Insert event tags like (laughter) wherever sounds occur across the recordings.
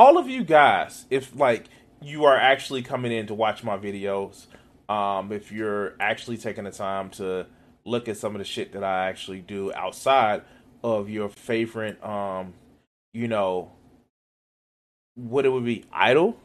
all of you guys, if like you are actually coming in to watch my videos, um, if you're actually taking the time to look at some of the shit that I actually do outside of your favorite, um, you know, what it would be, idol.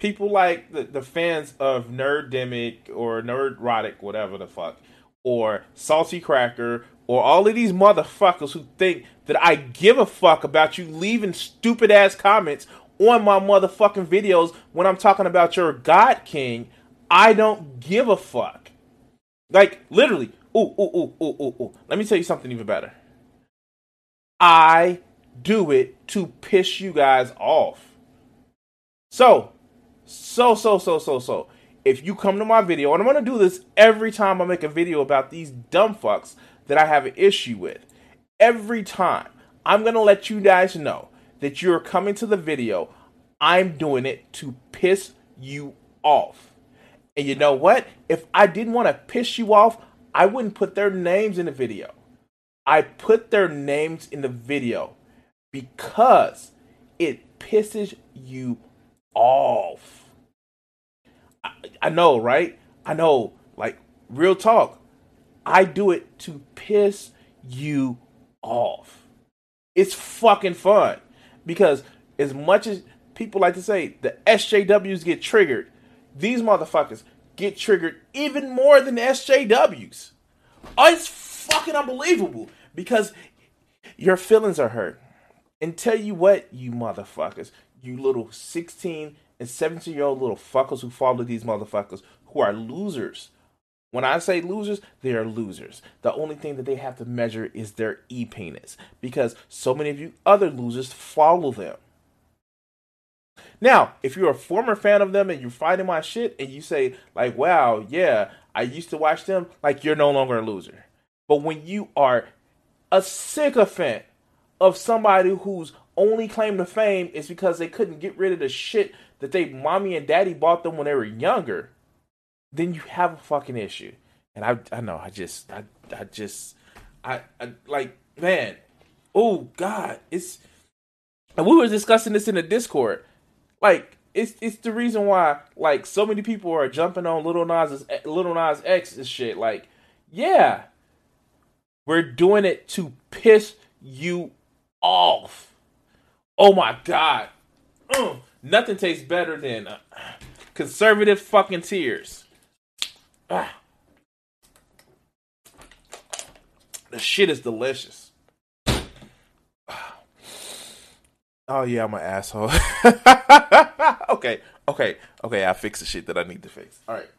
People like the, the fans of Nerddemic or Nerdrotic, whatever the fuck, or Salty Cracker, or all of these motherfuckers who think that I give a fuck about you leaving stupid ass comments on my motherfucking videos when I'm talking about your God King, I don't give a fuck. Like literally, ooh, ooh, ooh, ooh, ooh, ooh. Let me tell you something even better. I do it to piss you guys off. So, so, so, so, so, so. If you come to my video, and I'm gonna do this every time I make a video about these dumb fucks that I have an issue with. Every time, I'm going to let you guys know that you're coming to the video. I'm doing it to piss you off. And you know what? If I didn't want to piss you off, I wouldn't put their names in the video. I put their names in the video because it pisses you off. I, I know, right? I know, like, real talk. I do it to piss you off. It's fucking fun because as much as people like to say the SJWs get triggered, these motherfuckers get triggered even more than the SJWs. It's fucking unbelievable because your feelings are hurt. And tell you what, you motherfuckers, you little 16 and 17 year old little fuckers who follow these motherfuckers who are losers when I say losers, they are losers. The only thing that they have to measure is their e penis because so many of you other losers follow them. Now, if you're a former fan of them and you're fighting my shit and you say, like, wow, yeah, I used to watch them, like, you're no longer a loser. But when you are a sycophant of somebody whose only claim to fame is because they couldn't get rid of the shit that they mommy and daddy bought them when they were younger, then you have a fucking issue. And I I know I just I I just I, I like man, oh god, it's and we were discussing this in the Discord. Like it's it's the reason why like so many people are jumping on Little Nas Little Nas X and shit. Like, yeah, we're doing it to piss you off. Oh my god, mm, nothing tastes better than uh, conservative fucking tears. Ah. The shit is delicious. Oh yeah, I'm an asshole. (laughs) okay, okay, okay. I fix the shit that I need to fix. All right.